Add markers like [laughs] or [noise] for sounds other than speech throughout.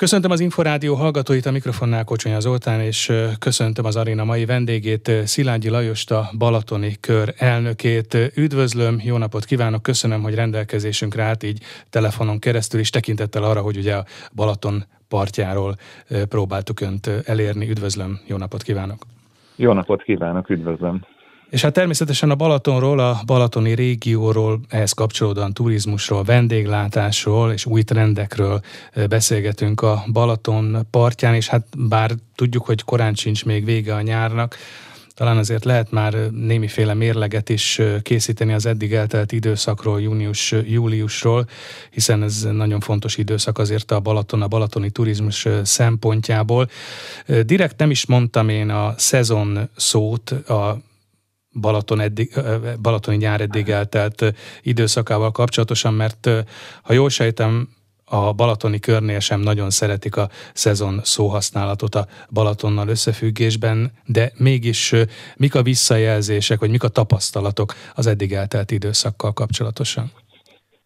Köszöntöm az Inforádió hallgatóit, a mikrofonnál Kocsonya Zoltán, és köszöntöm az aréna mai vendégét, Szilágyi Lajost, a Balatoni Kör elnökét. Üdvözlöm, jó napot kívánok, köszönöm, hogy rendelkezésünkre állt így telefonon keresztül, és tekintettel arra, hogy ugye a Balaton partjáról próbáltuk Önt elérni. Üdvözlöm, jó napot kívánok! Jó napot kívánok, üdvözlöm! És hát természetesen a Balatonról, a balatoni régióról, ehhez kapcsolódóan turizmusról, vendéglátásról és új trendekről beszélgetünk a Balaton partján, és hát bár tudjuk, hogy korán sincs még vége a nyárnak, talán azért lehet már némiféle mérleget is készíteni az eddig eltelt időszakról, június-júliusról, hiszen ez nagyon fontos időszak azért a Balaton, a balatoni turizmus szempontjából. Direkt nem is mondtam én a szezon szót, a Balaton eddig, balatoni nyár eddig eltelt időszakával kapcsolatosan, mert ha jól sejtem, a balatoni körnél sem nagyon szeretik a szezon szóhasználatot a Balatonnal összefüggésben, de mégis mik a visszajelzések, vagy mik a tapasztalatok az eddig eltelt időszakkal kapcsolatosan?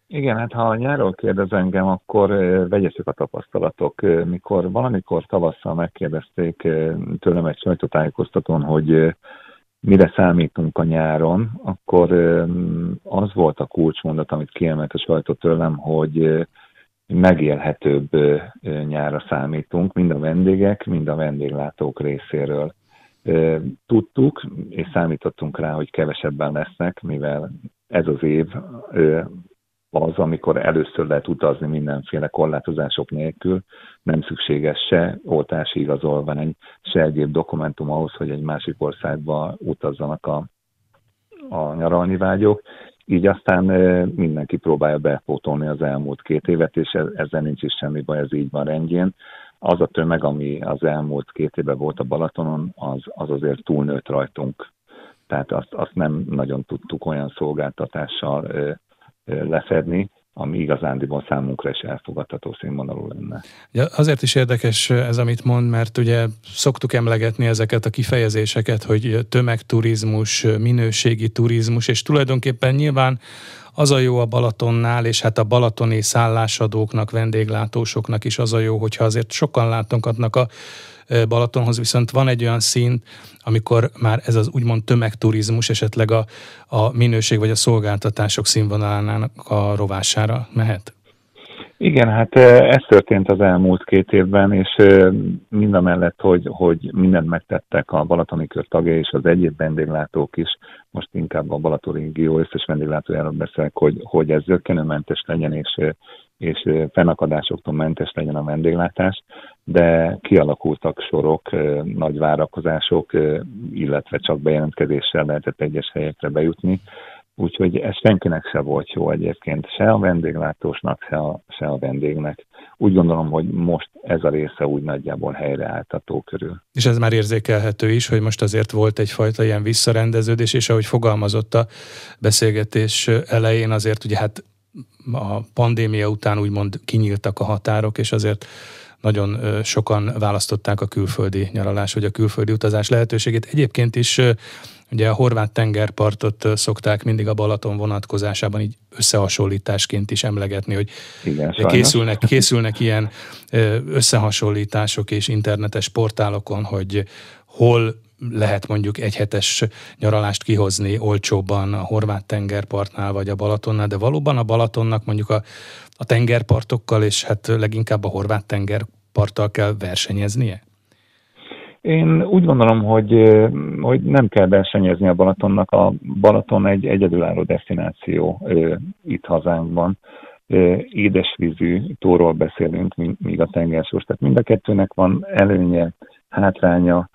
Igen, hát ha a nyáról kérdez engem, akkor vegyesek a tapasztalatok. Mikor valamikor tavasszal megkérdezték tőlem egy sajtótájékoztatón, hogy mire számítunk a nyáron, akkor az volt a kulcsmondat, amit kiemelt a sajtó tőlem, hogy megélhetőbb nyára számítunk, mind a vendégek, mind a vendéglátók részéről. Tudtuk, és számítottunk rá, hogy kevesebben lesznek, mivel ez az év az, amikor először lehet utazni mindenféle korlátozások nélkül, nem szükséges se oltási igazolvány, se egyéb dokumentum ahhoz, hogy egy másik országba utazzanak a, a nyaralni vágyok. Így aztán mindenki próbálja bepótolni az elmúlt két évet, és ezzel nincs is semmi baj, ez így van rendjén. Az a tömeg, ami az elmúlt két évben volt a Balatonon, az, az azért túlnőtt rajtunk. Tehát azt, azt nem nagyon tudtuk olyan szolgáltatással lefedni, ami igazándiból számunkra is elfogadható színvonalú lenne. Ja, azért is érdekes ez, amit mond, mert ugye szoktuk emlegetni ezeket a kifejezéseket, hogy tömegturizmus, minőségi turizmus, és tulajdonképpen nyilván az a jó a Balatonnál, és hát a balatoni szállásadóknak, vendéglátósoknak is az a jó, hogyha azért sokan látogatnak a Balatonhoz, viszont van egy olyan szint, amikor már ez az úgymond tömegturizmus esetleg a, a minőség vagy a szolgáltatások színvonalának a rovására mehet? Igen, hát ez történt az elmúlt két évben, és mind a mellett, hogy, hogy mindent megtettek a Balatoni kör tagja és az egyéb vendéglátók is, most inkább a Balatoni régió összes vendéglátójáról beszélek, hogy, hogy ez zöggenőmentes legyen, és és fennakadásoktól mentes legyen a vendéglátás, de kialakultak sorok, nagy várakozások, illetve csak bejelentkezéssel lehetett egyes helyekre bejutni, úgyhogy ez senkinek se volt jó egyébként, se a vendéglátósnak, se a, se a vendégnek. Úgy gondolom, hogy most ez a része úgy nagyjából helyreállt a tó körül. És ez már érzékelhető is, hogy most azért volt egyfajta ilyen visszarendeződés, és ahogy fogalmazott a beszélgetés elején, azért ugye hát a pandémia után úgymond kinyíltak a határok, és azért nagyon sokan választották a külföldi nyaralás, vagy a külföldi utazás lehetőségét. Egyébként is ugye a horvát tengerpartot szokták mindig a Balaton vonatkozásában így összehasonlításként is emlegetni, hogy Igen, készülnek, [laughs] készülnek ilyen összehasonlítások és internetes portálokon, hogy hol lehet mondjuk egy hetes nyaralást kihozni olcsóbban a horvát tengerpartnál vagy a Balatonnál, de valóban a Balatonnak mondjuk a, a tengerpartokkal és hát leginkább a horvát tengerparttal kell versenyeznie? Én úgy gondolom, hogy, hogy nem kell versenyezni a Balatonnak. A Balaton egy egyedülálló destináció itt hazánkban. Édesvízű tóról beszélünk, míg a tengersós. Tehát mind a kettőnek van előnye, hátránya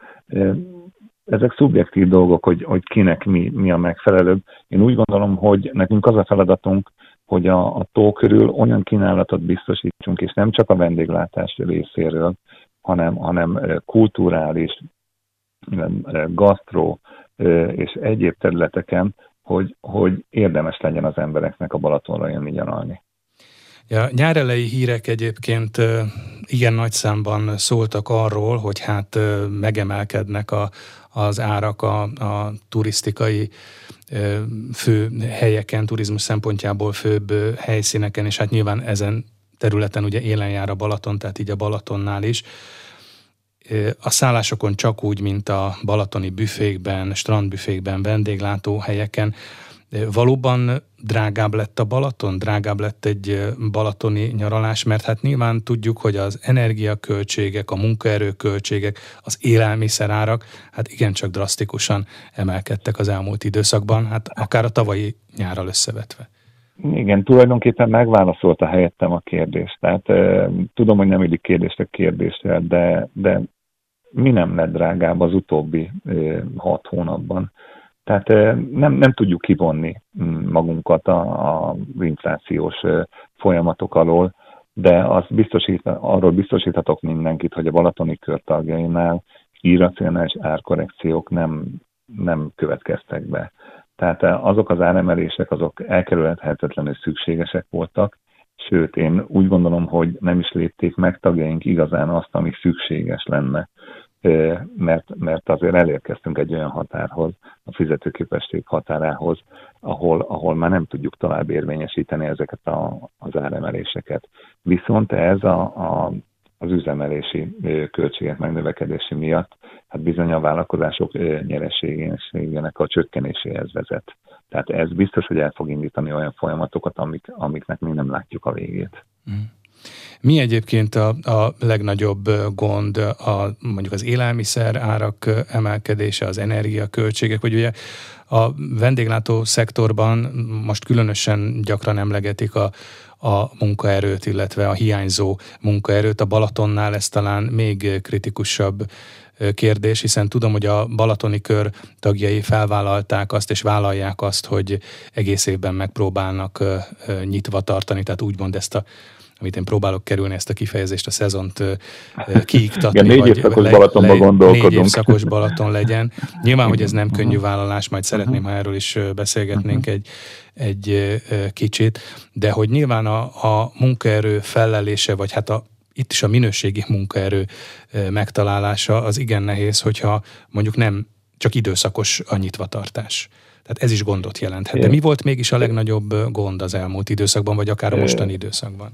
ezek szubjektív dolgok, hogy, hogy kinek mi, mi a megfelelőbb. Én úgy gondolom, hogy nekünk az a feladatunk, hogy a, a tó körül olyan kínálatot biztosítsunk, és nem csak a vendéglátás részéről, hanem, hanem kulturális, gasztró és egyéb területeken, hogy, hogy érdemes legyen az embereknek a Balatonra jönni nyaralni. Ja, nyárelei hírek egyébként igen nagy számban szóltak arról, hogy hát megemelkednek a, az árak a, a turisztikai fő helyeken, turizmus szempontjából főbb helyszíneken, és hát nyilván ezen területen ugye élen jár a Balaton, tehát így a Balatonnál is. A szállásokon csak úgy, mint a balatoni büfékben, strandbüfékben, vendéglátóhelyeken. Valóban drágább lett a Balaton, drágább lett egy balatoni nyaralás, mert hát nyilván tudjuk, hogy az energiaköltségek, a munkaerőköltségek, az élelmiszerárak, hát igencsak drasztikusan emelkedtek az elmúlt időszakban, hát akár a tavalyi nyárral összevetve. Igen, tulajdonképpen megválaszolta helyettem a kérdést. Tehát tudom, hogy nem illik kérdést a kérdésre, de, de mi nem lett drágább az utóbbi hat hónapban? Tehát nem, nem tudjuk kivonni magunkat a, a inflációs folyamatok alól, de azt biztosít, arról biztosíthatok mindenkit, hogy a Balatoni kör tagjainál irracionális árkorrekciók nem, nem következtek be. Tehát eh, azok az áremelések, azok elkerülhetetlenül szükségesek voltak, sőt, én úgy gondolom, hogy nem is lépték meg tagjaink igazán azt, ami szükséges lenne, mert, mert azért elérkeztünk egy olyan határhoz, a fizetőképesség határához, ahol, ahol már nem tudjuk tovább érvényesíteni ezeket a, az áremeléseket. Viszont ez a, a az üzemelési költségek megnövekedési miatt, hát bizony a vállalkozások nyereségének a csökkenéséhez vezet. Tehát ez biztos, hogy el fog indítani olyan folyamatokat, amik, amiknek mi nem látjuk a végét. Mm. Mi egyébként a, a legnagyobb gond, a, mondjuk az élelmiszer árak emelkedése, az energiaköltségek, vagy ugye a vendéglátó szektorban most különösen gyakran emlegetik a, a munkaerőt, illetve a hiányzó munkaerőt. A Balatonnál ez talán még kritikusabb kérdés, hiszen tudom, hogy a Balatoni kör tagjai felvállalták azt, és vállalják azt, hogy egész évben megpróbálnak nyitva tartani, tehát úgymond ezt a amit én próbálok kerülni ezt a kifejezést, a szezont [laughs] kiiktatni. Igen, négy évszakos le, Balatonban le, gondolkodunk. Négy évszakos Balaton legyen. Nyilván, hogy ez nem könnyű vállalás, majd szeretném, ha erről is beszélgetnénk egy, egy kicsit, de hogy nyilván a, a munkaerő fellelése, vagy hát a, itt is a minőségi munkaerő megtalálása az igen nehéz, hogyha mondjuk nem csak időszakos a nyitvatartás. Tehát ez is gondot jelenthet. De mi volt mégis a legnagyobb gond az elmúlt időszakban, vagy akár a mostani időszakban?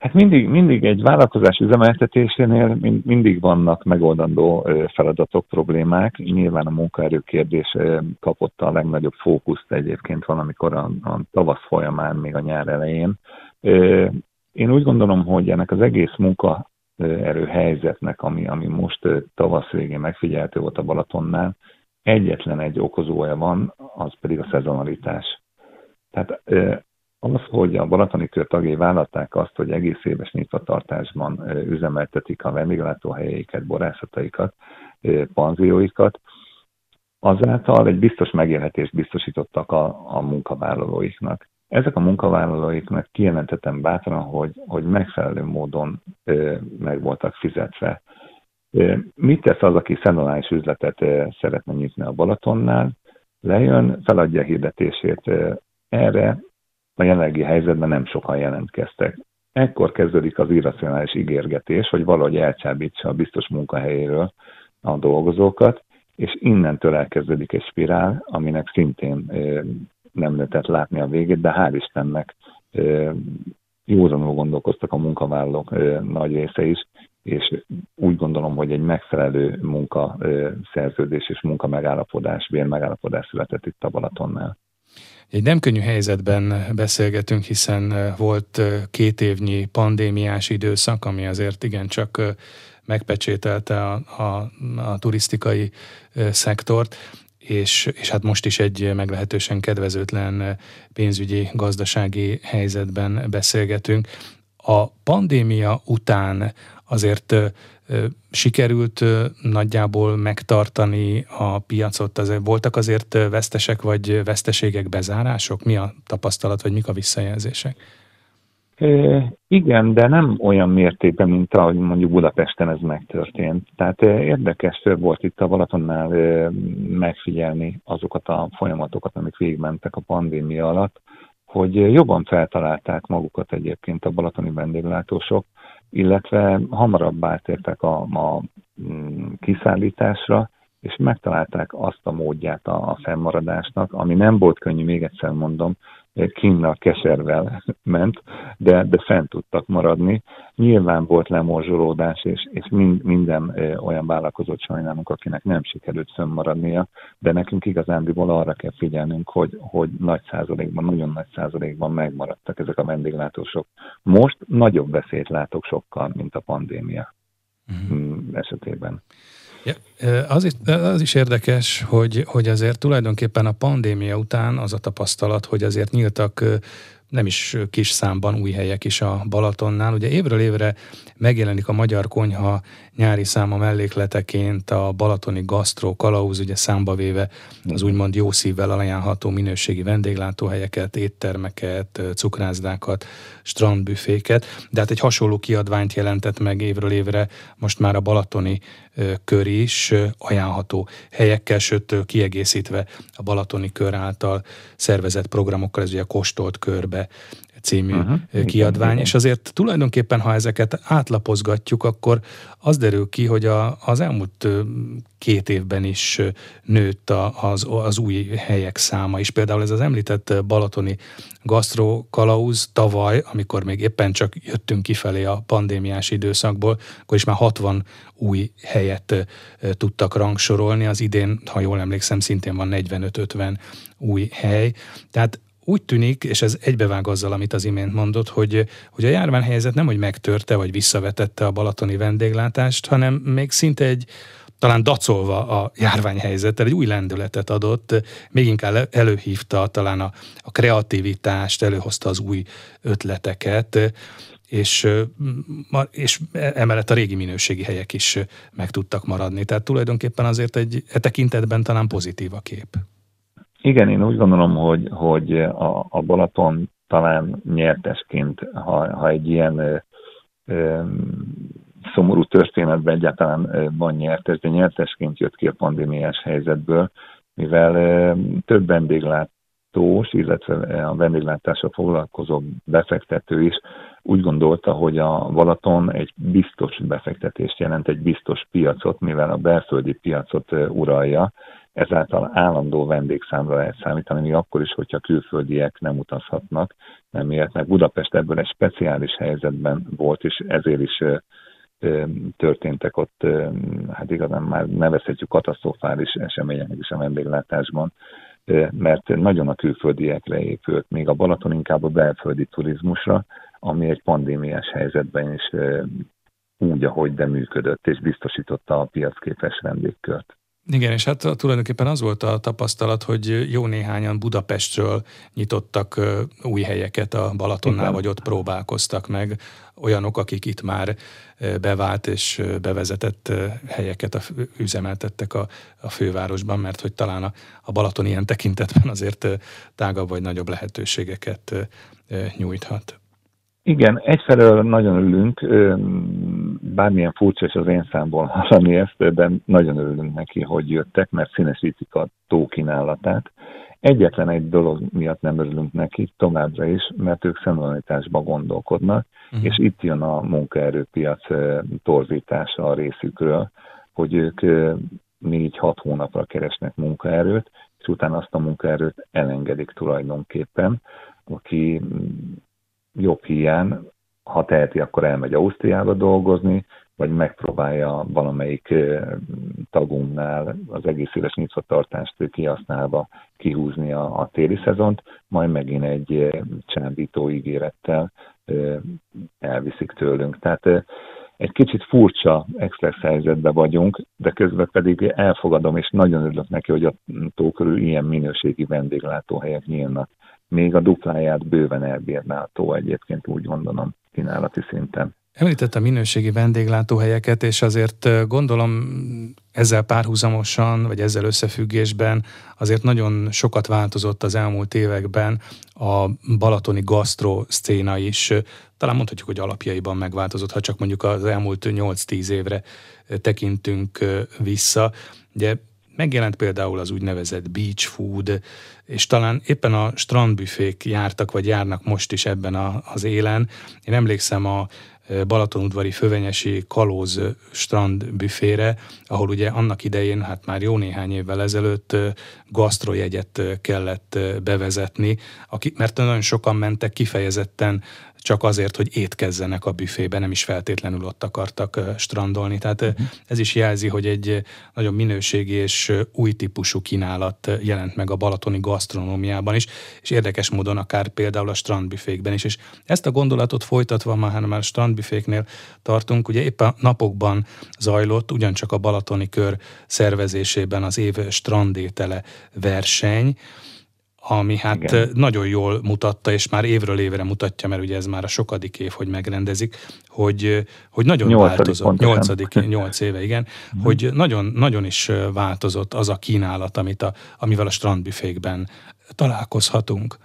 Hát mindig, mindig egy vállalkozás üzemeltetésénél mindig vannak megoldandó feladatok, problémák. Nyilván a munkaerő kérdés kapott a legnagyobb fókuszt egyébként valamikor a, a tavasz folyamán, még a nyár elején. Én úgy gondolom, hogy ennek az egész munkaerő helyzetnek, ami, ami most tavasz végén megfigyelhető volt a Balatonnál, egyetlen egy okozója van, az pedig a szezonalitás. Tehát az, hogy a Balatoni kör tagjai vállalták azt, hogy egész éves nyitvatartásban üzemeltetik a vendéglátóhelyeiket, borászataikat, panzióikat, azáltal egy biztos megélhetést biztosítottak a, a munkavállalóiknak. Ezek a munkavállalóiknak kijelentetem bátran, hogy, hogy megfelelő módon ö, meg voltak fizetve. Ö, mit tesz az, aki szezonális üzletet ö, szeretne nyitni a Balatonnál? Lejön, feladja a hirdetését. Erre a jelenlegi helyzetben nem sokan jelentkeztek. Ekkor kezdődik az irracionális ígérgetés, hogy valahogy elcsábítsa a biztos munkahelyéről a dolgozókat, és innentől elkezdődik egy spirál, aminek szintén nem lehetett látni a végét, de hál' Istennek józanul gondolkoztak a munkavállalók nagy része is, és úgy gondolom, hogy egy megfelelő munkaszerződés és munkamegállapodás, bérmegállapodás született itt a Balatonnál. Egy nem könnyű helyzetben beszélgetünk, hiszen volt két évnyi pandémiás időszak, ami azért igencsak megpecsételte a, a, a turisztikai szektort, és, és hát most is egy meglehetősen kedvezőtlen pénzügyi, gazdasági helyzetben beszélgetünk. A pandémia után azért sikerült nagyjából megtartani a piacot? Azért voltak azért vesztesek vagy veszteségek, bezárások? Mi a tapasztalat, vagy mik a visszajelzések? Igen, de nem olyan mértékben, mint ahogy mondjuk Budapesten ez megtörtént. Tehát érdekes volt itt a Balatonnál megfigyelni azokat a folyamatokat, amik végigmentek a pandémia alatt, hogy jobban feltalálták magukat egyébként a balatoni vendéglátósok, illetve hamarabb átértek a, a mm, kiszállításra, és megtalálták azt a módját a, a fennmaradásnak, ami nem volt könnyű, még egyszer mondom, kinnal, keservel ment, de, de fent tudtak maradni. Nyilván volt lemorzsolódás, és, és mind, minden olyan vállalkozott sajnálunk, akinek nem sikerült fönnmaradnia, de nekünk igazándiból arra kell figyelnünk, hogy, hogy nagy százalékban, nagyon nagy százalékban megmaradtak ezek a vendéglátósok. Most nagyobb veszélyt látok sokkal, mint a pandémia uh-huh. esetében. Ja, az, is, az is érdekes, hogy, hogy azért tulajdonképpen a pandémia után az a tapasztalat, hogy azért nyíltak nem is kis számban új helyek is a Balatonnál. Ugye évről évre megjelenik a Magyar Konyha nyári száma mellékleteként a balatoni gasztró kalauz, ugye számba véve az úgymond jó szívvel ajánlható minőségi vendéglátóhelyeket, éttermeket, cukrászdákat, strandbüféket, de hát egy hasonló kiadványt jelentett meg évről évre most már a balatoni kör is ajánlható helyekkel, sőt kiegészítve a balatoni kör által szervezett programokkal, ez ugye a kóstolt körbe című uh-huh. kiadvány, igen, és azért tulajdonképpen, ha ezeket átlapozgatjuk, akkor az derül ki, hogy a, az elmúlt két évben is nőtt a, az, az új helyek száma is. Például ez az említett balatoni gasztró kalauz tavaly, amikor még éppen csak jöttünk kifelé a pandémiás időszakból, akkor is már 60 új helyet tudtak rangsorolni. Az idén, ha jól emlékszem, szintén van 45-50 új hely. Tehát úgy tűnik, és ez egybevág azzal, amit az imént mondott, hogy, hogy a járványhelyzet nem, hogy megtörte, vagy visszavetette a balatoni vendéglátást, hanem még szinte egy, talán dacolva a járványhelyzettel egy új lendületet adott, még inkább előhívta talán a, a kreativitást, előhozta az új ötleteket, és, és emellett a régi minőségi helyek is meg tudtak maradni. Tehát tulajdonképpen azért egy e tekintetben talán pozitív a kép. Igen, én úgy gondolom, hogy, hogy a, a Balaton talán nyertesként, ha, ha egy ilyen ö, ö, szomorú történetben egyáltalán van nyertes, de nyertesként jött ki a pandémiás helyzetből, mivel ö, több vendéglátós, illetve a vendéglátással foglalkozó befektető is úgy gondolta, hogy a Balaton egy biztos befektetést jelent, egy biztos piacot, mivel a belföldi piacot uralja, ezáltal állandó vendégszámra lehet számítani, még akkor is, hogyha külföldiek nem utazhatnak, nem miért, Budapest ebből egy speciális helyzetben volt, és ezért is történtek ott, hát igazán már nevezhetjük katasztrofális eseményeknek is a vendéglátásban, mert nagyon a külföldiekre épült, még a Balaton inkább a belföldi turizmusra, ami egy pandémiás helyzetben is úgy, ahogy de működött, és biztosította a piacképes vendégkört. Igen, és hát tulajdonképpen az volt a tapasztalat, hogy jó néhányan Budapestről nyitottak új helyeket a Balatonnál, Igen. vagy ott próbálkoztak meg. Olyanok, akik itt már bevált és bevezetett helyeket üzemeltettek a, a fővárosban, mert hogy talán a, a Balaton ilyen tekintetben azért tágabb vagy nagyobb lehetőségeket nyújthat. Igen, egyfelől nagyon örülünk, bármilyen furcsa is az én számból hallani ezt, de nagyon örülünk neki, hogy jöttek, mert színesítik a tó kínálatát. Egyetlen egy dolog miatt nem örülünk neki továbbra is, mert ők szemlenításba gondolkodnak, uh-huh. és itt jön a munkaerőpiac torzítása a részükről, hogy ők négy-hat hónapra keresnek munkaerőt, és utána azt a munkaerőt elengedik tulajdonképpen, aki jobb hiány, ha teheti, akkor elmegy Ausztriába dolgozni, vagy megpróbálja valamelyik tagunknál az egész éves nyitvatartást kihasználva kihúzni a, a téli szezont, majd megint egy csábító ígérettel elviszik tőlünk. Tehát egy kicsit furcsa express helyzetben vagyunk, de közben pedig elfogadom, és nagyon örülök neki, hogy a tó körül ilyen minőségi vendéglátóhelyek nyílnak még a dupláját bőven elbírná a tó egyébként úgy gondolom kínálati szinten. Említette a minőségi vendéglátóhelyeket, és azért gondolom ezzel párhuzamosan, vagy ezzel összefüggésben azért nagyon sokat változott az elmúlt években a balatoni gasztro szcéna is. Talán mondhatjuk, hogy alapjaiban megváltozott, ha csak mondjuk az elmúlt 8-10 évre tekintünk vissza. Ugye Megjelent például az úgynevezett beach food, és talán éppen a strandbüfék jártak, vagy járnak most is ebben a, az élen. Én emlékszem a Balatonudvari fővenyesi kalóz strand ahol ugye annak idején, hát már jó néhány évvel ezelőtt gasztrojegyet kellett bevezetni, mert nagyon sokan mentek kifejezetten csak azért, hogy étkezzenek a büfébe, nem is feltétlenül ott akartak strandolni. Tehát uh-huh. ez is jelzi, hogy egy nagyon minőségi és új típusú kínálat jelent meg a balatoni gasztronómiában is, és érdekes módon akár például a strandbüfékben is. És ezt a gondolatot folytatva, már, hanem már strandbüféknél tartunk, ugye éppen napokban zajlott ugyancsak a Balatoni Kör szervezésében az év strandétele verseny, ami hát Igen. nagyon jól mutatta, és már évről évre mutatja, mert ugye ez már a sokadik év, hogy megrendezik, hogy, hogy nagyon nyolcadik változott. Nyolcadik, [laughs] nyolc éve, igen. Mm. Hogy nagyon, nagyon is változott az a kínálat, amit a, amivel a strandbüfékben találkozhatunk.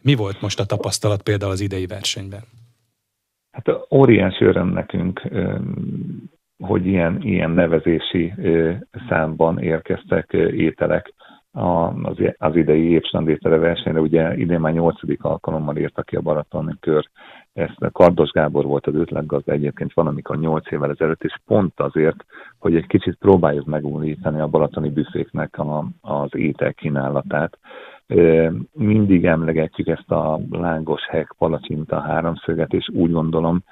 Mi volt most a tapasztalat például az idei versenyben? Hát óriási öröm nekünk, hogy ilyen, ilyen nevezési számban érkeztek ételek az, az idei évstrandétele versenyre. Ugye idén már nyolcadik alkalommal írta ki a Balaton kör. Ezt Kardos Gábor volt az ötletgazda egyébként van, amikor nyolc évvel ezelőtt, és pont azért, hogy egy kicsit próbáljuk megújítani a balatoni büféknek a, az ételkínálatát. Mindig emlegetjük ezt a lángos hek palacsinta háromszöget, és úgy gondolom,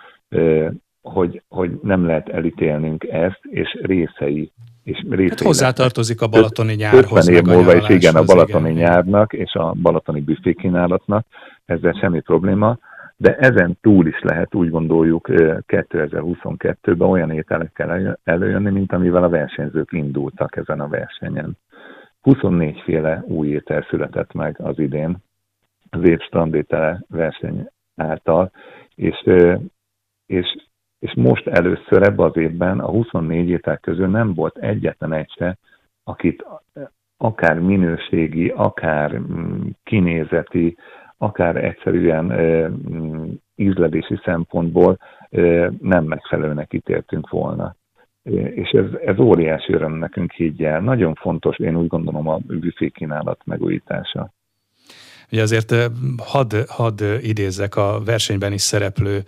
hogy, hogy nem lehet elítélnünk ezt, és részei és hát hozzátartozik a balatoni nyárhoz. 50 év múlva is igen, a balatoni igen. nyárnak és a balatoni büfékínálatnak, ezzel semmi probléma, de ezen túl is lehet úgy gondoljuk 2022-ben olyan ételekkel előjönni, mint amivel a versenyzők indultak ezen a versenyen. 24 féle új étel született meg az idén az év strandétele verseny által, és, és és most először ebben az évben a 24 étel közül nem volt egyetlen egy se, akit akár minőségi, akár mm, kinézeti, akár egyszerűen mm, ízledési szempontból nem megfelelőnek ítéltünk volna. És ez, ez óriási öröm nekünk higgyel. Nagyon fontos, én úgy gondolom, a büfékínálat megújítása. Ugye azért hadd had idézzek a versenyben is szereplő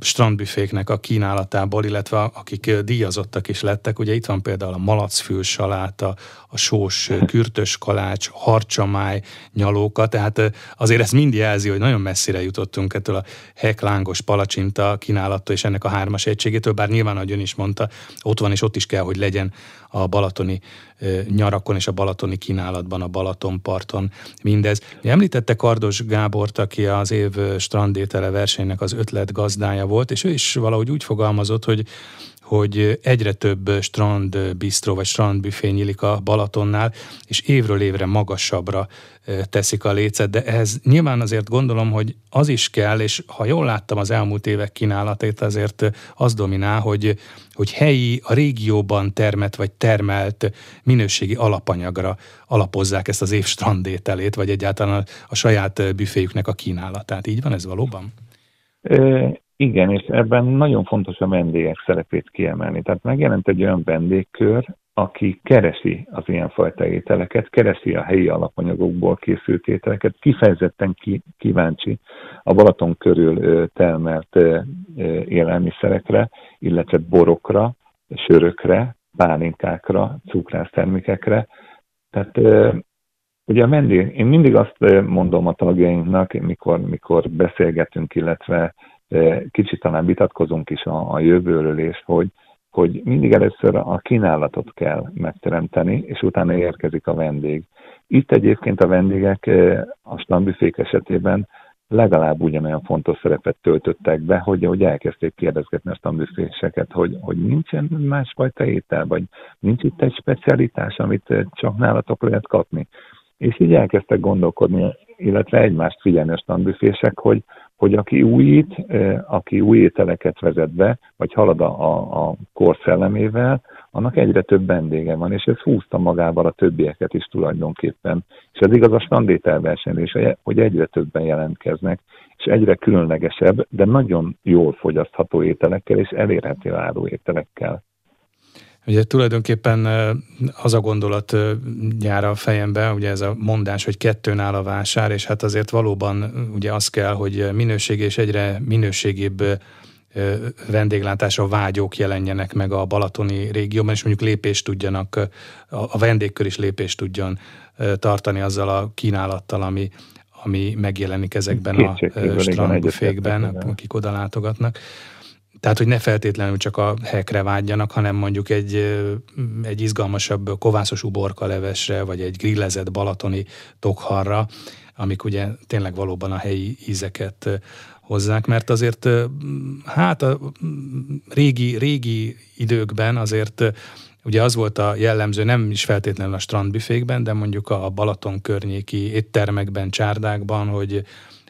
strandbüféknek a kínálatából, illetve akik díjazottak is lettek. Ugye itt van például a malacfül saláta, a sós kürtös kalács, harcsamáj, nyalóka, tehát azért ez mind jelzi, hogy nagyon messzire jutottunk ettől a heklángos palacsinta kínálattól és ennek a hármas egységétől, bár nyilván, ahogy ön is mondta, ott van és ott is kell, hogy legyen a balatoni nyarakon és a balatoni kínálatban, a Balatonparton mindez. Említette Kardos Gábort, aki az év strandétele versenynek az ötlet gazdája volt, és ő is valahogy úgy fogalmazott, hogy hogy egyre több strand bistro vagy strandbüfé nyílik a Balatonnál, és évről évre magasabbra teszik a lécet, de ehhez nyilván azért gondolom, hogy az is kell, és ha jól láttam az elmúlt évek kínálatét, azért az dominál, hogy, hogy helyi, a régióban termett vagy termelt minőségi alapanyagra alapozzák ezt az év strandételét, vagy egyáltalán a, a saját büféjüknek a kínálatát. Így van ez valóban? Igen, és ebben nagyon fontos a vendégek szerepét kiemelni. Tehát megjelent egy olyan vendégkör, aki keresi az ilyenfajta ételeket, keresi a helyi alapanyagokból készült ételeket, kifejezetten ki, kíváncsi a Balaton körül termelt élelmiszerekre, illetve borokra, sörökre, pálinkákra, cukrásztermékekre. Tehát ugye vendég, én mindig azt mondom a tagjainknak, mikor, mikor beszélgetünk, illetve kicsit talán vitatkozunk is a, a jövőről, és hogy, hogy mindig először a kínálatot kell megteremteni, és utána érkezik a vendég. Itt egyébként a vendégek a stambüfék esetében legalább ugyanolyan fontos szerepet töltöttek be, hogy, hogy elkezdték kérdezgetni a stambüféseket, hogy, hogy nincsen másfajta étel, vagy nincs itt egy specialitás, amit csak nálatok lehet kapni. És így elkezdtek gondolkodni, illetve egymást figyelni a stambüfések, hogy, hogy aki újít, aki új ételeket vezet be, vagy halad a, a kor szellemével, annak egyre több vendége van, és ez húzta magával a többieket is tulajdonképpen. És ez igaz a standételversenyre is, hogy egyre többen jelentkeznek, és egyre különlegesebb, de nagyon jól fogyasztható ételekkel és elérhető áru ételekkel. Ugye tulajdonképpen az a gondolat jár a fejembe, ugye ez a mondás, hogy kettőn áll a vásár, és hát azért valóban ugye az kell, hogy minőség és egyre minőségibb vendéglátásra vágyók jelenjenek meg a balatoni régióban, és mondjuk lépést tudjanak, a vendégkör is lépést tudjon tartani azzal a kínálattal, ami, ami megjelenik ezekben a strandbufékben, akik oda látogatnak. Tehát, hogy ne feltétlenül csak a hekre vágyjanak, hanem mondjuk egy, egy izgalmasabb kovászos uborka levesre, vagy egy grillezett balatoni tokharra, amik ugye tényleg valóban a helyi ízeket hozzák, mert azért hát a régi, régi időkben azért ugye az volt a jellemző, nem is feltétlenül a strandbüfékben, de mondjuk a Balaton környéki éttermekben, csárdákban, hogy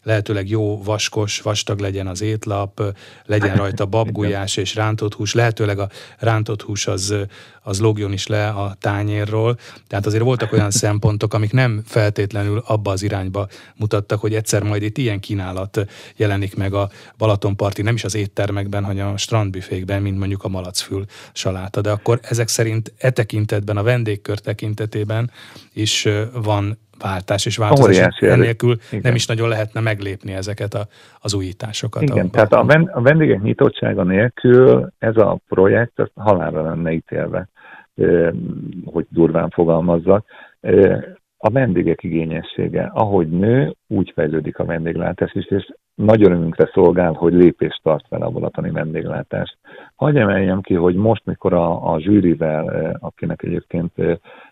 lehetőleg jó, vaskos, vastag legyen az étlap, legyen rajta [laughs] babgulyás és rántott hús, lehetőleg a rántott hús az, az logjon is le a tányérról. Tehát azért voltak olyan [laughs] szempontok, amik nem feltétlenül abba az irányba mutattak, hogy egyszer majd itt ilyen kínálat jelenik meg a Balatonparti, nem is az éttermekben, hanem a strandbüfékben, mint mondjuk a malacfül saláta. De akkor ezek szerint e tekintetben, a vendégkör tekintetében is van váltás és változás. Óriási Ennélkül igen. nem is nagyon lehetne meglépni ezeket a, az újításokat. Igen, a, tehát a, ven, a vendégek nyitottsága nélkül ez a projekt az halálra lenne ítélve, hogy durván fogalmazzak. A vendégek igényessége, ahogy nő, úgy fejlődik a vendéglátás is, és nagy örömünkre szolgál, hogy lépést tart fel a balatoni vendéglátás. Hagy emeljem ki, hogy most, mikor a, a zsűrivel, akinek egyébként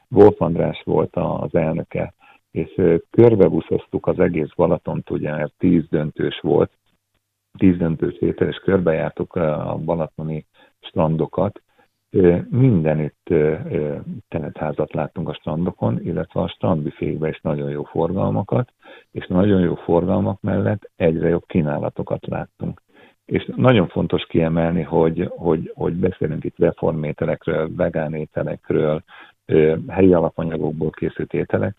Wolf András volt az elnöke, és körbebuszoztuk az egész Balatont, ugye, mert tíz döntős volt, tíz döntős étel, és körbejártuk a balatoni strandokat. Mindenütt teletházat láttunk a strandokon, illetve a strandbüfékben is nagyon jó forgalmakat, és nagyon jó forgalmak mellett egyre jobb kínálatokat láttunk. És nagyon fontos kiemelni, hogy, hogy, hogy beszélünk itt reformételekről, vegán ételekről, helyi alapanyagokból készült ételek,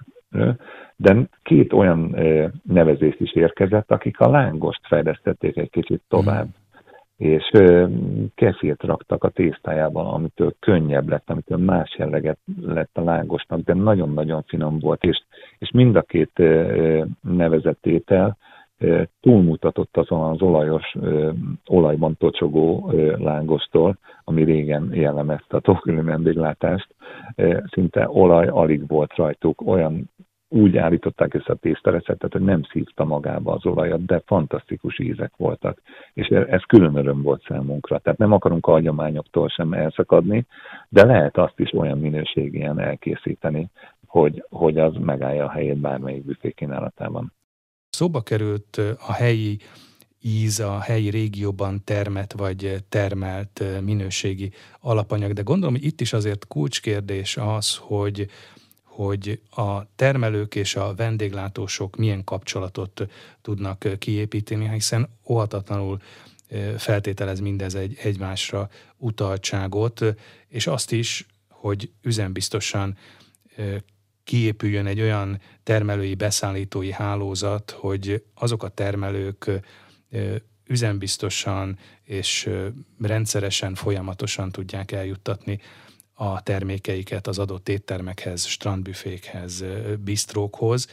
de két olyan nevezést is érkezett, akik a lángost fejlesztették egy kicsit tovább, és kefirt raktak a tésztájában, amitől könnyebb lett, amitől más jelleget lett a lángosnak, de nagyon-nagyon finom volt, és, és mind a két nevezett étel túlmutatott azon az olajos, olajban tocsogó lángostól, ami régen jellemezte a tókülő vendéglátást. Szinte olaj alig volt rajtuk, olyan úgy állították össze a tésztareceptet, hogy nem szívta magába az olajat, de fantasztikus ízek voltak. És ez külön öröm volt számunkra. Tehát nem akarunk a sem elszakadni, de lehet azt is olyan minőségien elkészíteni, hogy, hogy az megállja a helyét bármelyik büfé kínálatában. Szóba került a helyi íz, a helyi régióban termet vagy termelt minőségi alapanyag, de gondolom, hogy itt is azért kulcskérdés az, hogy hogy a termelők és a vendéglátósok milyen kapcsolatot tudnak kiépíteni, hiszen óhatatlanul feltételez mindez egy egymásra utaltságot, és azt is, hogy üzembiztosan kiépüljön egy olyan termelői beszállítói hálózat, hogy azok a termelők üzembiztosan és rendszeresen, folyamatosan tudják eljuttatni a termékeiket az adott éttermekhez, strandbüfékhez, bistrókhoz.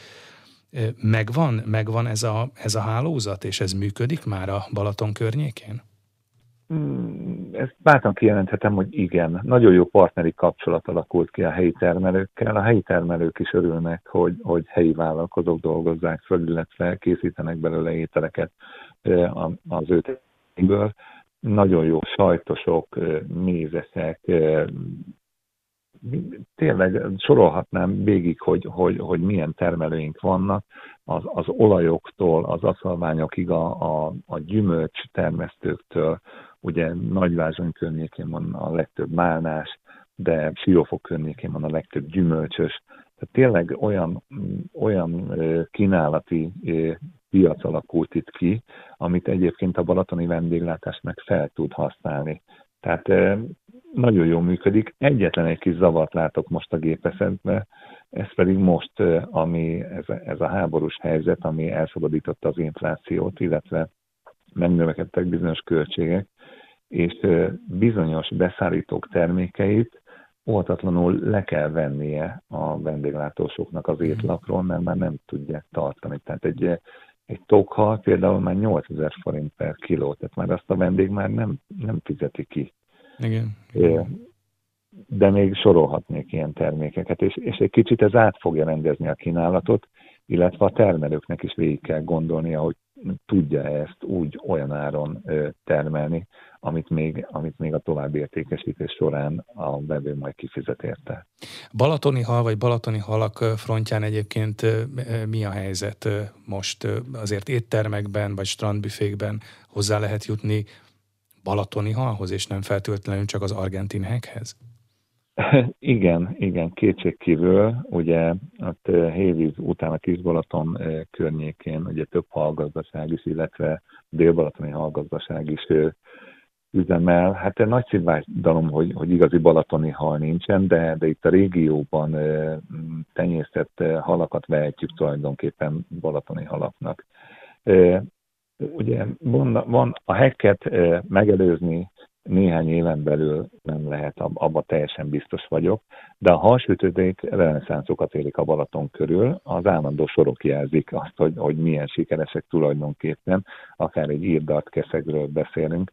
Megvan, megvan ez, a, ez a hálózat, és ez működik már a Balaton környékén? Hmm, ezt bátran kijelenthetem, hogy igen. Nagyon jó partneri kapcsolat alakult ki a helyi termelőkkel. A helyi termelők is örülnek, hogy, hogy helyi vállalkozók dolgozzák föl, illetve készítenek belőle ételeket az ő termékből nagyon jó sajtosok, mézesek, tényleg sorolhatnám végig, hogy, hogy, hogy milyen termelőink vannak, az, az olajoktól, az aszalványokig, a, a, a gyümölcs termesztőktől, ugye Nagyvázsony környékén van a legtöbb málnás, de Siófok környékén van a legtöbb gyümölcsös. Tehát tényleg olyan, olyan kínálati piac alakult itt ki, amit egyébként a balatoni vendéglátás meg fel tud használni. Tehát nagyon jól működik. Egyetlen egy kis zavart látok most a gépeszetben, ez pedig most, ami ez, ez a háborús helyzet, ami elszabadította az inflációt, illetve megnövekedtek bizonyos költségek, és bizonyos beszállítók termékeit óhatatlanul le kell vennie a vendéglátósoknak az étlapról, mert már nem tudják tartani. Tehát egy egy tokhal például már 8000 forint per kiló, tehát már azt a vendég már nem, nem fizeti ki. Igen. De még sorolhatnék ilyen termékeket, és, és egy kicsit ez át fogja rendezni a kínálatot, illetve a termelőknek is végig kell gondolnia, hogy tudja ezt úgy olyan áron termelni, amit még, amit még a további értékesítés során a vevő majd kifizet érte. Balatoni hal vagy balatoni halak frontján egyébként mi a helyzet most? Azért éttermekben vagy strandbüfékben hozzá lehet jutni balatoni halhoz, és nem feltétlenül csak az argentin hekhez? [laughs] Igen, igen, kétségkívül, ugye ott Hévíz után a Kisbalaton környékén ugye több hallgazdaság is, illetve délbalatoni hallgazdaság is üzemel. Hát egy nagy szívásdalom, hogy, hogy igazi balatoni hal nincsen, de, de itt a régióban tenyésztett halakat vehetjük tulajdonképpen balatoni halaknak. Ugye van, van a hekket megelőzni néhány éven belül nem lehet, abba teljesen biztos vagyok, de a halsütődék reneszánszokat élik a Balaton körül, az állandó sorok jelzik azt, hogy, hogy milyen sikeresek tulajdonképpen, akár egy írdart keszegről beszélünk,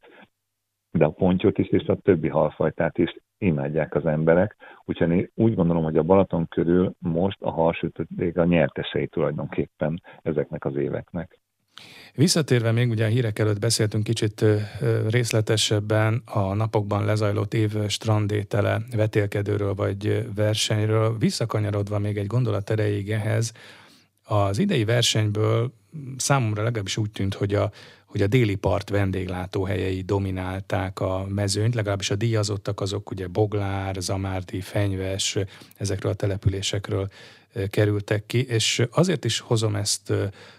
de a pontyot is és a többi halfajtát is imádják az emberek, úgyhogy én úgy gondolom, hogy a Balaton körül most a halsütődék a nyertesei tulajdonképpen ezeknek az éveknek. Visszatérve még ugye a hírek előtt beszéltünk kicsit részletesebben a napokban lezajlott év strandétele vetélkedőről vagy versenyről, visszakanyarodva még egy gondolat erejéig ehhez, az idei versenyből számomra legalábbis úgy tűnt, hogy a, hogy a déli part vendéglátóhelyei dominálták a mezőnyt, legalábbis a díjazottak azok ugye Boglár, Zamárdi, Fenyves, ezekről a településekről kerültek ki, és azért is hozom ezt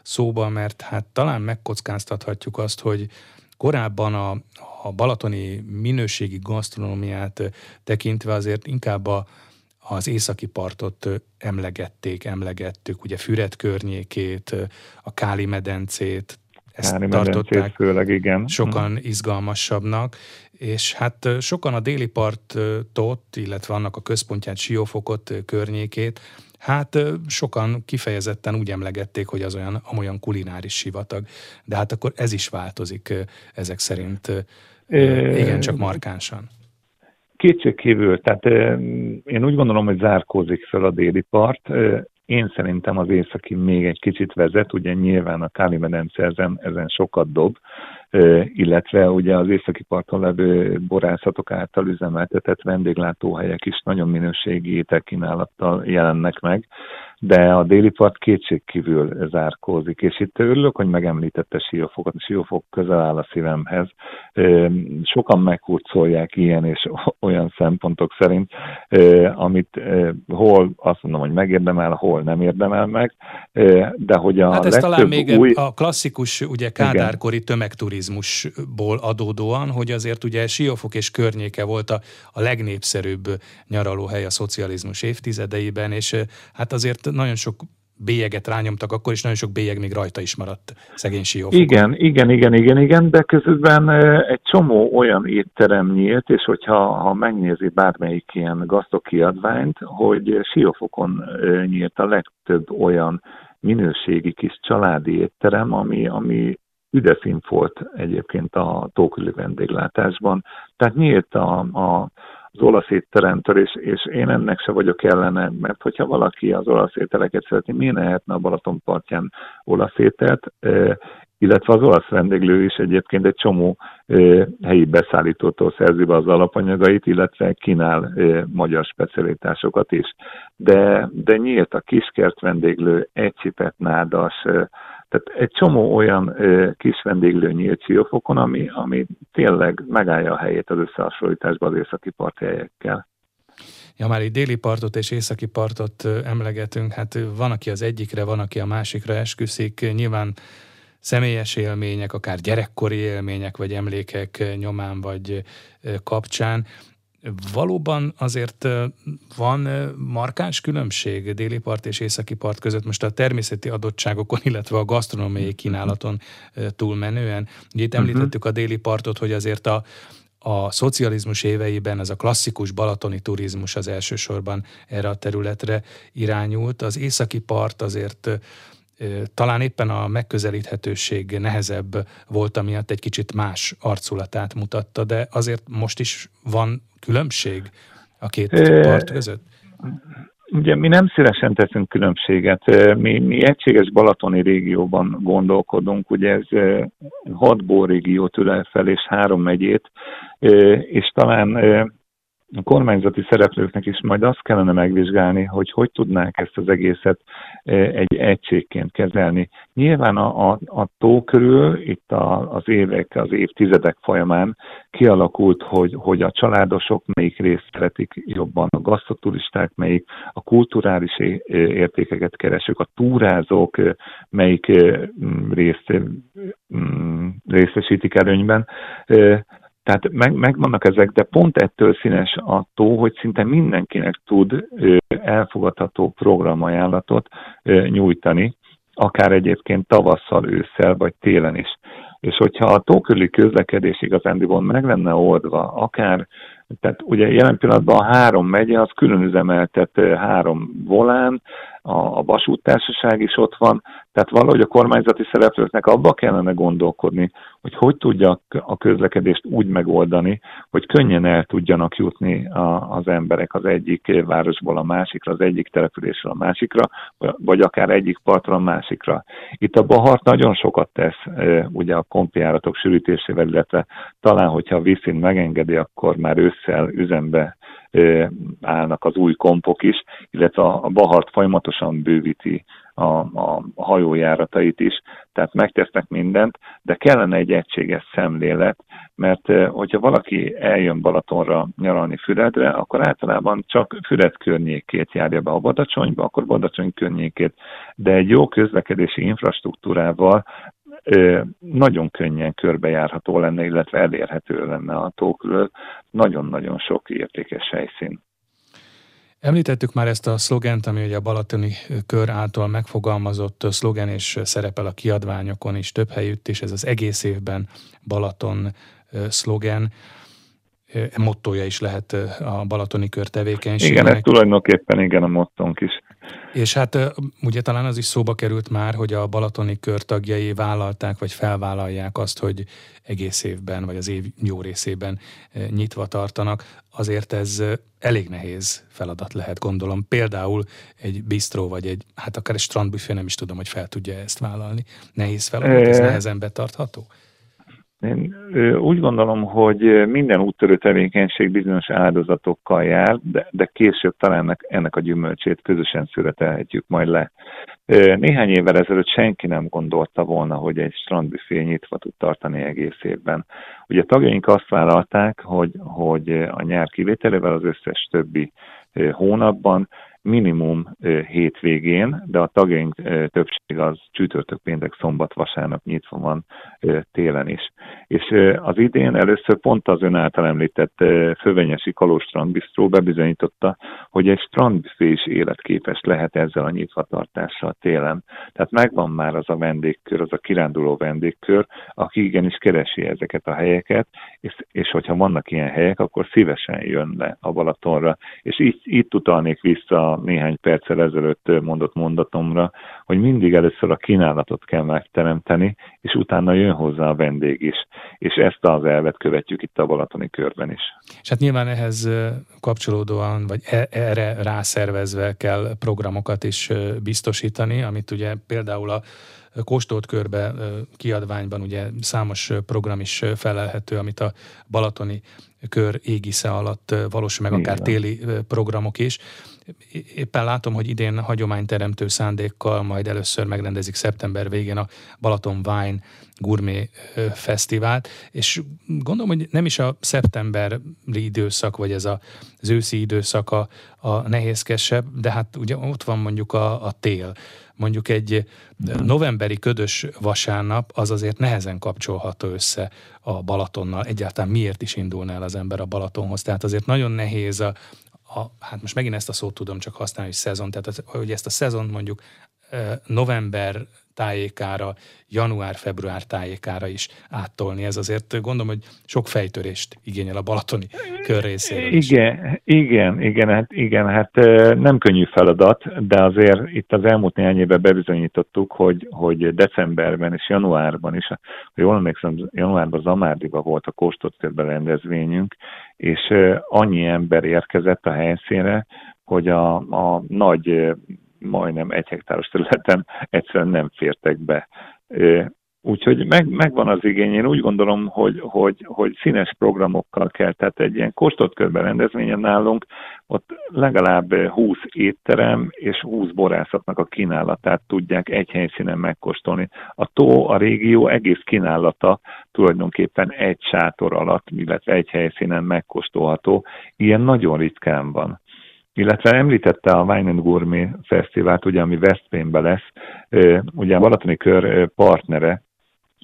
szóba, mert hát talán megkockáztathatjuk azt, hogy korábban a, a balatoni minőségi gasztronómiát tekintve azért inkább a, az északi partot emlegették, emlegettük, ugye Füred környékét, a Káli medencét, ezt Káli tartották főleg, igen. sokan izgalmasabbnak, és hát sokan a déli partot, illetve annak a központját, Siófokot környékét Hát sokan kifejezetten úgy emlegették, hogy az olyan amolyan kulináris sivatag, de hát akkor ez is változik ezek szerint igen, csak markánsan. Kétségkívül, tehát én úgy gondolom, hogy zárkózik fel a déli part. Én szerintem az északi még egy kicsit vezet, ugye nyilván a Káli medence ezen, ezen sokat dob, illetve ugye az északi parton levő borászatok által üzemeltetett vendéglátóhelyek is nagyon minőségi ételkínálattal jelennek meg, de a déli part kétségkívül zárkózik, és itt örülök, hogy megemlítette Siófokot, Siófok közel áll a szívemhez. Sokan meghurcolják ilyen és [laughs] olyan szempontok szerint, amit hol azt mondom, hogy megérdemel, hol nem érdemel meg, de hogy a Hát ez talán még új... a klasszikus, ugye kádárkori tömegturizmusból adódóan, hogy azért ugye Siófok és környéke volt a, a legnépszerűbb nyaralóhely a szocializmus évtizedeiben, és hát azért nagyon sok bélyeget rányomtak akkor, és nagyon sok bélyeg még rajta is maradt szegény siófokon. Igen, igen, igen, igen, igen, de közben egy csomó olyan étterem nyílt, és hogyha ha megnézi bármelyik ilyen gazdakiadványt, hogy siófokon nyílt a legtöbb olyan minőségi kis családi étterem, ami, ami üdeszín volt egyébként a tóküli vendéglátásban. Tehát nyílt a, a az olasz étteremtől, és, és én ennek se vagyok ellene, mert hogyha valaki az olasz ételeket szeretné, miért ne lehetne a Balaton partján olasz ételt, illetve az olasz vendéglő is egyébként egy csomó helyi beszállítótól szerzi be az alapanyagait, illetve kínál magyar specialitásokat is. De, de nyílt a kiskert vendéglő, egyszipet nádas, tehát egy csomó olyan kis vendéglő nyílt siófokon, ami, ami tényleg megállja a helyét az összehasonlításban az északi parthelyekkel. Ja, már itt déli partot és északi partot emlegetünk, hát van, aki az egyikre, van, aki a másikra esküszik. Nyilván személyes élmények, akár gyerekkori élmények, vagy emlékek nyomán, vagy kapcsán. Valóban azért van markáns különbség déli part és északi part között most a természeti adottságokon, illetve a gasztronómiai kínálaton túlmenően. Ugye itt mhm. említettük a déli partot, hogy azért a, a szocializmus éveiben ez a klasszikus balatoni turizmus az elsősorban erre a területre irányult. Az északi part azért talán éppen a megközelíthetőség nehezebb volt, amiatt egy kicsit más arculatát mutatta, de azért most is van különbség a két part között? Ugye mi nem szívesen teszünk különbséget. Mi, mi egységes Balatoni régióban gondolkodunk, ugye ez hat régiót ülel fel és három megyét, és talán a kormányzati szereplőknek is majd azt kellene megvizsgálni, hogy hogy tudnák ezt az egészet e, egy egységként kezelni. Nyilván a, a, a tó körül itt a, az évek, az évtizedek folyamán kialakult, hogy, hogy a családosok melyik részt szeretik jobban, a gasztoturisták melyik, a kulturális értékeket keresők, a túrázók melyik részt részesítik előnyben. Tehát meg, megvannak ezek, de pont ettől színes a tó, hogy szinte mindenkinek tud elfogadható programajánlatot nyújtani, akár egyébként tavasszal, ősszel vagy télen is. És hogyha a tókörüli közlekedés igazándiból meg lenne oldva, akár tehát ugye jelen pillanatban a három megye, az külön üzemeltet három volán, a, a vasúttársaság is ott van, tehát valahogy a kormányzati szereplőknek abba kellene gondolkodni, hogy hogy tudja a közlekedést úgy megoldani, hogy könnyen el tudjanak jutni a, az emberek az egyik városból a másikra, az egyik településről a másikra, vagy akár egyik partra a másikra. Itt a Bahart nagyon sokat tesz ugye a kompiáratok sűrítésével, illetve talán, hogyha a Viszin megengedi, akkor már ősszel üzembe állnak az új kompok is, illetve a Bahart folyamatosan bővíti a, a hajójáratait is, tehát megtesznek mindent, de kellene egy egységes szemlélet, mert hogyha valaki eljön Balatonra nyaralni Füredre, akkor általában csak Füred környékét járja be. A Badacsonyba, akkor Badacsony környékét, de egy jó közlekedési infrastruktúrával nagyon könnyen körbejárható lenne, illetve elérhető lenne a tókről. Nagyon-nagyon sok értékes helyszín. Említettük már ezt a szlogent, ami ugye a Balatoni kör által megfogalmazott szlogen, és szerepel a kiadványokon is több helyütt is, ez az egész évben Balaton szlogen mottoja is lehet a Balatoni kör tevékenységének. Igen, ez tulajdonképpen igen a mottónk is. És hát ugye talán az is szóba került már, hogy a Balatoni kör tagjai vállalták, vagy felvállalják azt, hogy egész évben, vagy az év jó részében nyitva tartanak. Azért ez elég nehéz feladat lehet, gondolom. Például egy bistró, vagy egy, hát akár egy strandbüfé, nem is tudom, hogy fel tudja ezt vállalni. Nehéz feladat, ez nehezen betartható? Én úgy gondolom, hogy minden úttörő tevékenység bizonyos áldozatokkal jár, de, de később talán ennek a gyümölcsét közösen születelhetjük majd le. Néhány évvel ezelőtt senki nem gondolta volna, hogy egy strandbüfé nyitva tud tartani egész évben. Ugye a tagjaink azt vállalták, hogy, hogy a nyár kivételével az összes többi hónapban minimum hétvégén, de a tagjaink többség az csütörtök, péntek, szombat, vasárnap nyitva van télen is. És az idén először pont az ön által említett Fővenyesi Kalós strandbistró bebizonyította, hogy egy strandbüfé is életképes lehet ezzel a nyitvatartással télen. Tehát megvan már az a vendégkör, az a kiránduló vendégkör, aki igenis keresi ezeket a helyeket, és, és hogyha vannak ilyen helyek, akkor szívesen jön le a Balatonra. És így, itt utalnék vissza néhány perccel ezelőtt mondott mondatomra, hogy mindig először a kínálatot kell megteremteni, és utána jön hozzá a vendég is. És ezt az elvet követjük itt a Balatoni körben is. És hát nyilván ehhez kapcsolódóan, vagy e, erre rászervezve kell programokat is biztosítani, amit ugye például a kóstolt körbe kiadványban ugye számos program is felelhető, amit a Balatoni kör égisze alatt valósul meg, akár téli programok is. Éppen látom, hogy idén hagyományteremtő szándékkal majd először megrendezik szeptember végén a Balaton Wine Gourmet Fesztivált, és gondolom, hogy nem is a szeptemberi időszak, vagy ez a, az őszi időszak a, a nehézkesebb, de hát ugye ott van mondjuk a, a tél. Mondjuk egy novemberi ködös vasárnap az azért nehezen kapcsolható össze a Balatonnal. Egyáltalán miért is indulna el az ember a Balatonhoz? Tehát azért nagyon nehéz a, a, hát most megint ezt a szót tudom csak használni, hogy szezon, tehát hogy ezt a szezon mondjuk november tájékára, január-február tájékára is áttolni. Ez azért gondolom, hogy sok fejtörést igényel a balatoni kör részéről is. Igen, igen, igen, hát, igen, hát nem könnyű feladat, de azért itt az elmúlt néhány évben bebizonyítottuk, hogy, hogy decemberben és januárban is, ha jól emlékszem, januárban Zamárdiba volt a kóstott rendezvényünk, és annyi ember érkezett a helyszínre, hogy a, a nagy, majdnem egy hektáros területen egyszerűen nem fértek be. Úgyhogy meg, megvan az igény. Én úgy gondolom, hogy, hogy, hogy színes programokkal kell, tehát egy ilyen kóstolt körben rendezvényen nálunk, ott legalább 20 étterem és 20 borászatnak a kínálatát tudják egy helyszínen megkóstolni. A tó, a régió egész kínálata tulajdonképpen egy sátor alatt, illetve egy helyszínen megkóstolható. Ilyen nagyon ritkán van illetve említette a Wine and Gourmet Fesztivált, ugye, ami Veszprémbe lesz, ugye a Balatoni Kör partnere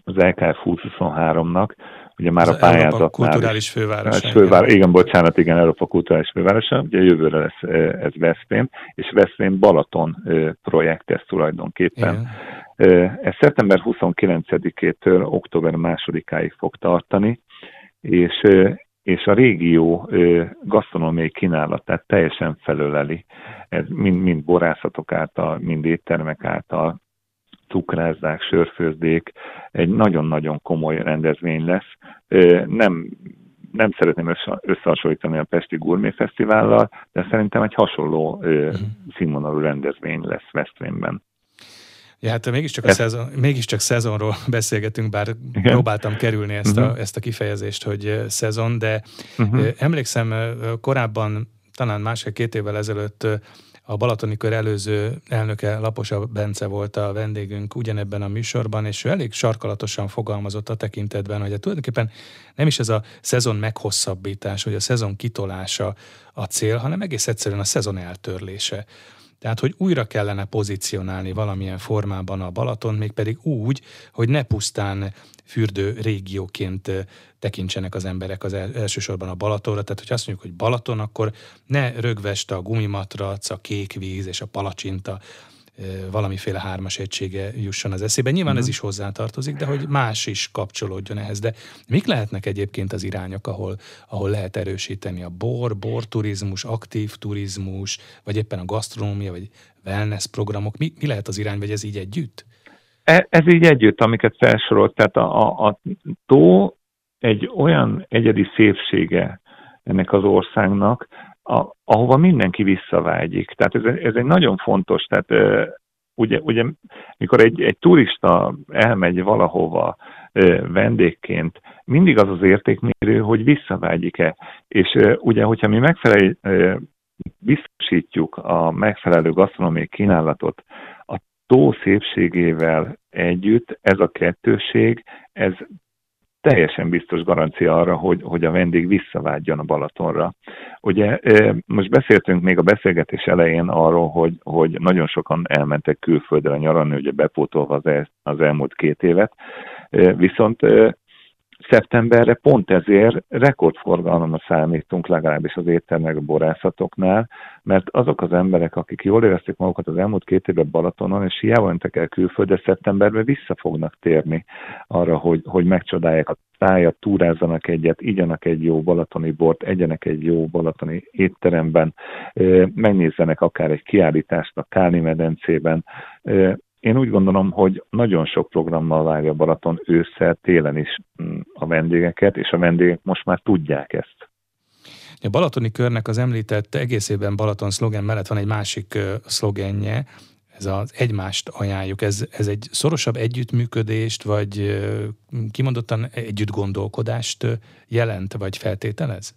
az LKF 2023-nak, ugye már az a pályázatnál. kulturális főváros. Fővár, igen, bocsánat, igen, Európa kulturális fővárosa, ugye jövőre lesz ez Veszprém, és Veszprém Balaton projekt ez tulajdonképpen. Igen. Ez szeptember 29-től október 2-áig fog tartani, és és a régió gasztronómiai kínálatát teljesen felöleli. Ez mind, mind borászatok által, mind éttermek által, cukrázdák, sörfőzdék, egy nagyon-nagyon komoly rendezvény lesz. Nem, nem szeretném összehasonlítani a Pesti Gourmet Fesztivállal, de szerintem egy hasonló uh-huh. színvonalú rendezvény lesz Veszprémben. Ja, hát mégiscsak, a szezon, mégiscsak szezonról [laughs] beszélgetünk, bár Igen. próbáltam kerülni ezt, uh-huh. a, mhm. ezt a kifejezést, hogy szezon, de uh-huh. emlékszem korábban, talán másfél-két évvel ezelőtt a Balatoni Kör előző elnöke Laposa Bence volt a vendégünk ugyanebben a műsorban, és ő elég sarkalatosan fogalmazott a tekintetben, hogy tulajdonképpen nem is ez a szezon meghosszabbítás, vagy a szezon kitolása a cél, hanem egész egyszerűen a szezon eltörlése. Tehát, hogy újra kellene pozícionálni valamilyen formában a Balaton, mégpedig úgy, hogy ne pusztán fürdő régióként tekintsenek az emberek az elsősorban a Balatonra. Tehát, hogy azt mondjuk, hogy Balaton, akkor ne rögvest a gumimatrac, a kék víz és a palacsinta valamiféle hármas egysége jusson az eszébe. Nyilván uh-huh. ez is hozzátartozik, de hogy más is kapcsolódjon ehhez. De mik lehetnek egyébként az irányok, ahol, ahol lehet erősíteni a bor, borturizmus, aktív turizmus, vagy éppen a gasztronómia, vagy wellness programok? Mi, mi lehet az irány, vagy ez így együtt? E, ez így együtt, amiket felsorolt. Tehát a, a, a tó egy olyan egyedi szépsége ennek az országnak, ahova mindenki visszavágyik. Tehát ez, ez egy nagyon fontos, tehát ugye, ugye mikor egy, egy turista elmegy valahova vendégként, mindig az az értékmérő, hogy visszavágyik-e. És ugye, hogyha mi megfelelő biztosítjuk a megfelelő gasztronómiai kínálatot a tó szépségével együtt, ez a kettőség, ez teljesen biztos garancia arra, hogy, hogy a vendég visszavágyjon a Balatonra. Ugye most beszéltünk még a beszélgetés elején arról, hogy, hogy nagyon sokan elmentek külföldre nyaralni, ugye bepótolva az, el, az elmúlt két évet, viszont szeptemberre pont ezért rekordforgalomra számítunk legalábbis az éttermek a borászatoknál, mert azok az emberek, akik jól érezték magukat az elmúlt két évben Balatonon, és hiába mentek el külföldre, szeptemberben vissza fognak térni arra, hogy, hogy megcsodálják a tájat, túrázzanak egyet, igyanak egy jó balatoni bort, egyenek egy jó balatoni étteremben, megnézzenek akár egy kiállítást a Káni medencében, én úgy gondolom, hogy nagyon sok programmal várja Balaton ősszel, télen is mm, a vendégeket, és a vendégek most már tudják ezt. A Balatoni körnek az említett egész évben Balaton szlogen mellett van egy másik szlogenje, ez az egymást ajánljuk. Ez, ez egy szorosabb együttműködést, vagy kimondottan együtt gondolkodást jelent, vagy feltételez?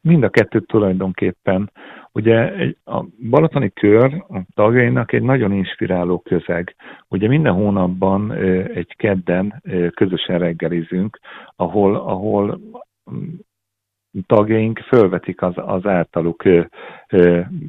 Mind a kettőt tulajdonképpen. Ugye a Balatoni Kör a tagjainak egy nagyon inspiráló közeg. Ugye minden hónapban egy kedden közösen reggelizünk, ahol, ahol tagjaink fölvetik az, az általuk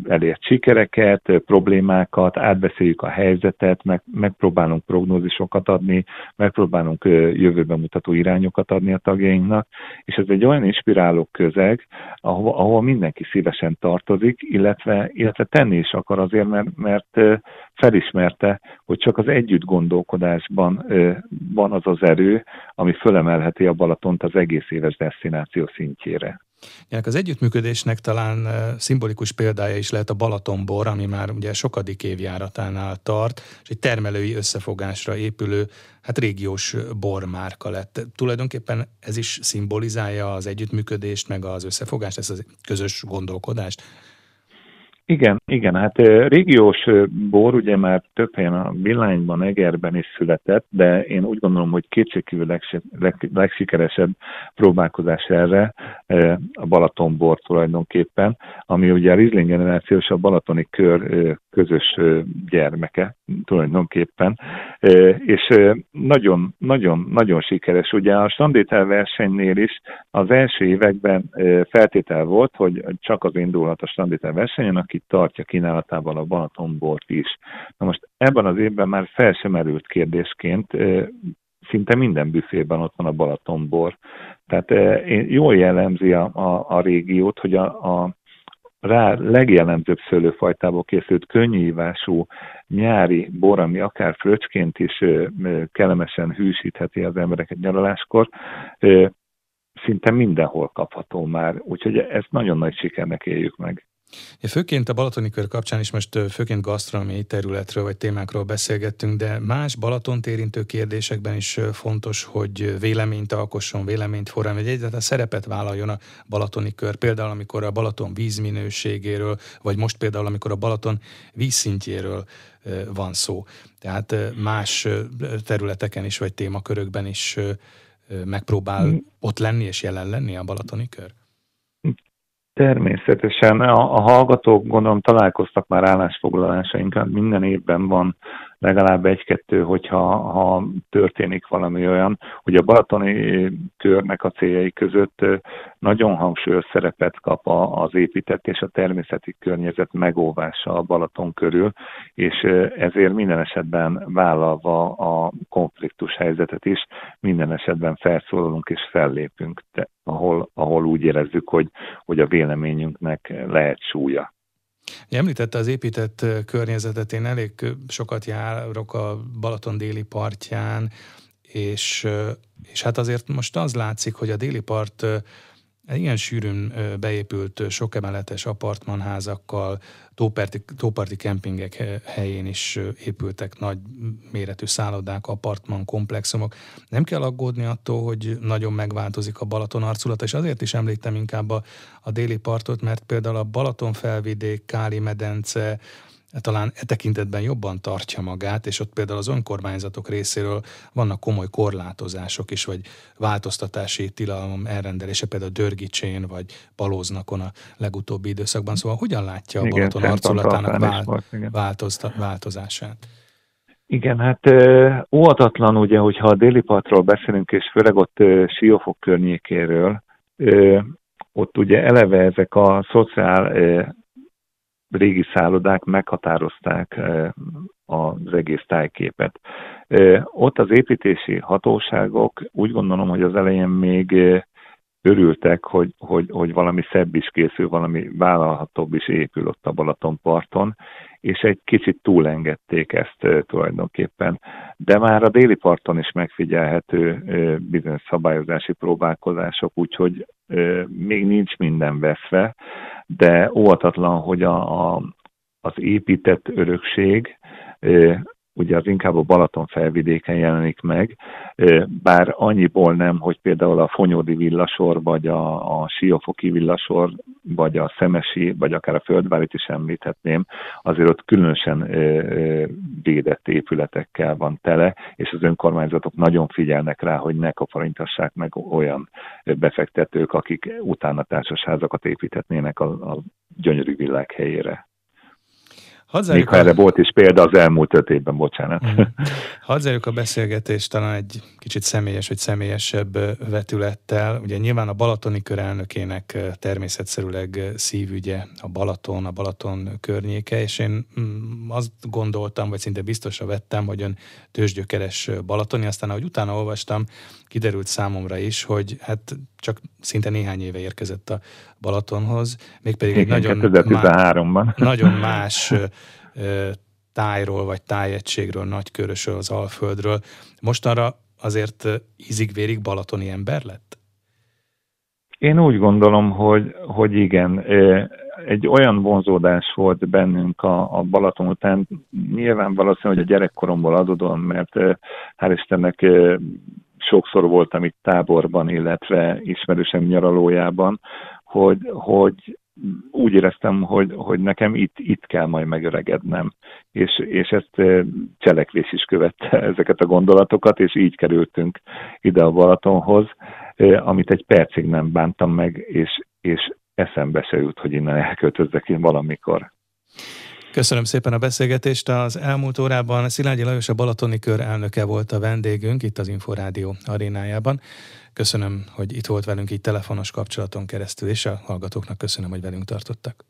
elért sikereket, problémákat, átbeszéljük a helyzetet, meg, megpróbálunk prognózisokat adni, megpróbálunk jövőben mutató irányokat adni a tagjainknak, és ez egy olyan inspiráló közeg, ahol, ahol mindenki szívesen tartozik, illetve, illetve tenni is akar azért, mert, mert felismerte, hogy csak az együtt gondolkodásban van az az erő, ami fölemelheti a Balatont az egész éves destináció szintjére. Ennek az együttműködésnek talán szimbolikus példája is lehet a Balatonbor, ami már ugye sokadik évjáratánál tart, és egy termelői összefogásra épülő, hát régiós bormárka lett. Tulajdonképpen ez is szimbolizálja az együttműködést, meg az összefogást, ezt a közös gondolkodást. Igen, igen, hát régiós bor ugye már több helyen a Villányban, Egerben is született, de én úgy gondolom, hogy kétségkívül legs- leg- legsikeresebb próbálkozás erre a Balaton bor tulajdonképpen, ami ugye a Riesling generációs a Balatoni kör közös gyermeke tulajdonképpen, és nagyon, nagyon, nagyon sikeres. Ugye a standétel versenynél is az első években feltétel volt, hogy csak az indulhat a standétel versenyen, aki tartja kínálatával a Balatonbort is. Na most ebben az évben már fel sem erült kérdésként, szinte minden büfében ott van a Balatonbor. Tehát jól jellemzi a, a, a régiót, hogy a, a rá legjellemzőbb szőlőfajtából készült könnyűívású nyári bor, ami akár fröccsként is kellemesen hűsítheti az embereket nyaraláskor, szinte mindenhol kapható már, úgyhogy ezt nagyon nagy sikernek éljük meg. Főként a Balatoni kör kapcsán is most főként gasztronómiai területről vagy témákról beszélgettünk, de más Balatont érintő kérdésekben is fontos, hogy véleményt alkosson, véleményt forrán, vagy egyáltalán szerepet vállaljon a Balatoni kör. Például, amikor a Balaton vízminőségéről, vagy most például, amikor a Balaton vízszintjéről van szó. Tehát más területeken is, vagy témakörökben is megpróbál mm. ott lenni és jelen lenni a Balatoni kör? Természetesen. A, a hallgatók gondolom találkoztak már állásfoglalásainkat, minden évben van legalább egy-kettő, hogyha ha történik valami olyan, hogy a balatoni körnek a céljai között nagyon hangsúlyos szerepet kap az épített és a természeti környezet megóvása a Balaton körül, és ezért minden esetben vállalva a konfliktus helyzetet is, minden esetben felszólalunk és fellépünk, ahol, ahol úgy érezzük, hogy, hogy a véleményünknek lehet súlya. Említette az épített környezetet, én elég sokat járok a Balaton déli partján, és, és hát azért most az látszik, hogy a déli part ilyen sűrűn beépült sok emeletes apartmanházakkal, tóparti, tóparti kempingek helyén is épültek nagy méretű szállodák, apartman komplexumok. Nem kell aggódni attól, hogy nagyon megváltozik a Balaton arculata, és azért is említem inkább a, a déli partot, mert például a Balaton felvidék, Káli medence, talán e tekintetben jobban tartja magát, és ott például az önkormányzatok részéről vannak komoly korlátozások is, vagy változtatási tilalom elrendelése, például Dörgicsén, vagy Palóznakon a legutóbbi időszakban. Szóval hogyan látja a Balaton arculatának vál, változását? Igen, hát óvatatlan ugye, hogyha a déli partról beszélünk, és főleg ott Siófok környékéről, ott ugye eleve ezek a szociál régi szállodák meghatározták az egész tájképet. Ott az építési hatóságok úgy gondolom, hogy az elején még örültek, hogy, hogy, hogy valami szebb is készül, valami vállalhatóbb is épül ott a Balatonparton, és egy kicsit túlengedték ezt tulajdonképpen. De már a déli parton is megfigyelhető bizonyos szabályozási próbálkozások, úgyhogy még nincs minden veszve, de óvatatlan, hogy a, a, az épített örökség ugye az inkább a Balaton felvidéken jelenik meg, bár annyiból nem, hogy például a Fonyódi villasor, vagy a, a Siófoki villasor, vagy a Szemesi, vagy akár a Földvárit is említhetném, azért ott különösen védett épületekkel van tele, és az önkormányzatok nagyon figyelnek rá, hogy ne kaparintassák meg olyan befektetők, akik utána társasházakat építhetnének a, a gyönyörű világ helyére. Még ha erre volt is példa az elmúlt öt évben, bocsánat. Mm. Hadd zárjuk a beszélgetést talán egy kicsit személyes vagy személyesebb vetülettel. Ugye nyilván a Balatoni kör elnökének természetszerűleg szívügye a Balaton, a Balaton környéke, és én mm, azt gondoltam, vagy szinte biztosra vettem, hogy ön tőzsgyökeres balatoni, aztán ahogy utána olvastam, kiderült számomra is, hogy hát csak szinte néhány éve érkezett a Balatonhoz, mégpedig egy nagyon, 2013-ban. nagyon más tájról vagy tájegységről, nagykörösről, az Alföldről. Mostanra azért ízig-vérig balatoni ember lett? Én úgy gondolom, hogy, hogy igen. Egy olyan vonzódás volt bennünk a, a Balaton után, nyilván valószínű, hogy a gyerekkoromból adódom, mert hál' Istennek sokszor voltam itt táborban, illetve ismerősem nyaralójában, hogy, hogy úgy éreztem, hogy, hogy nekem itt, itt kell majd megöregednem. És, és ezt cselekvés is követte [laughs] ezeket a gondolatokat, és így kerültünk ide a Balatonhoz, amit egy percig nem bántam meg, és, és eszembe se jut, hogy innen elköltözzek én valamikor. Köszönöm szépen a beszélgetést. Az elmúlt órában Szilágyi Lajos a Balatoni Kör elnöke volt a vendégünk itt az Inforádió arénájában. Köszönöm, hogy itt volt velünk így telefonos kapcsolaton keresztül, és a hallgatóknak köszönöm, hogy velünk tartottak.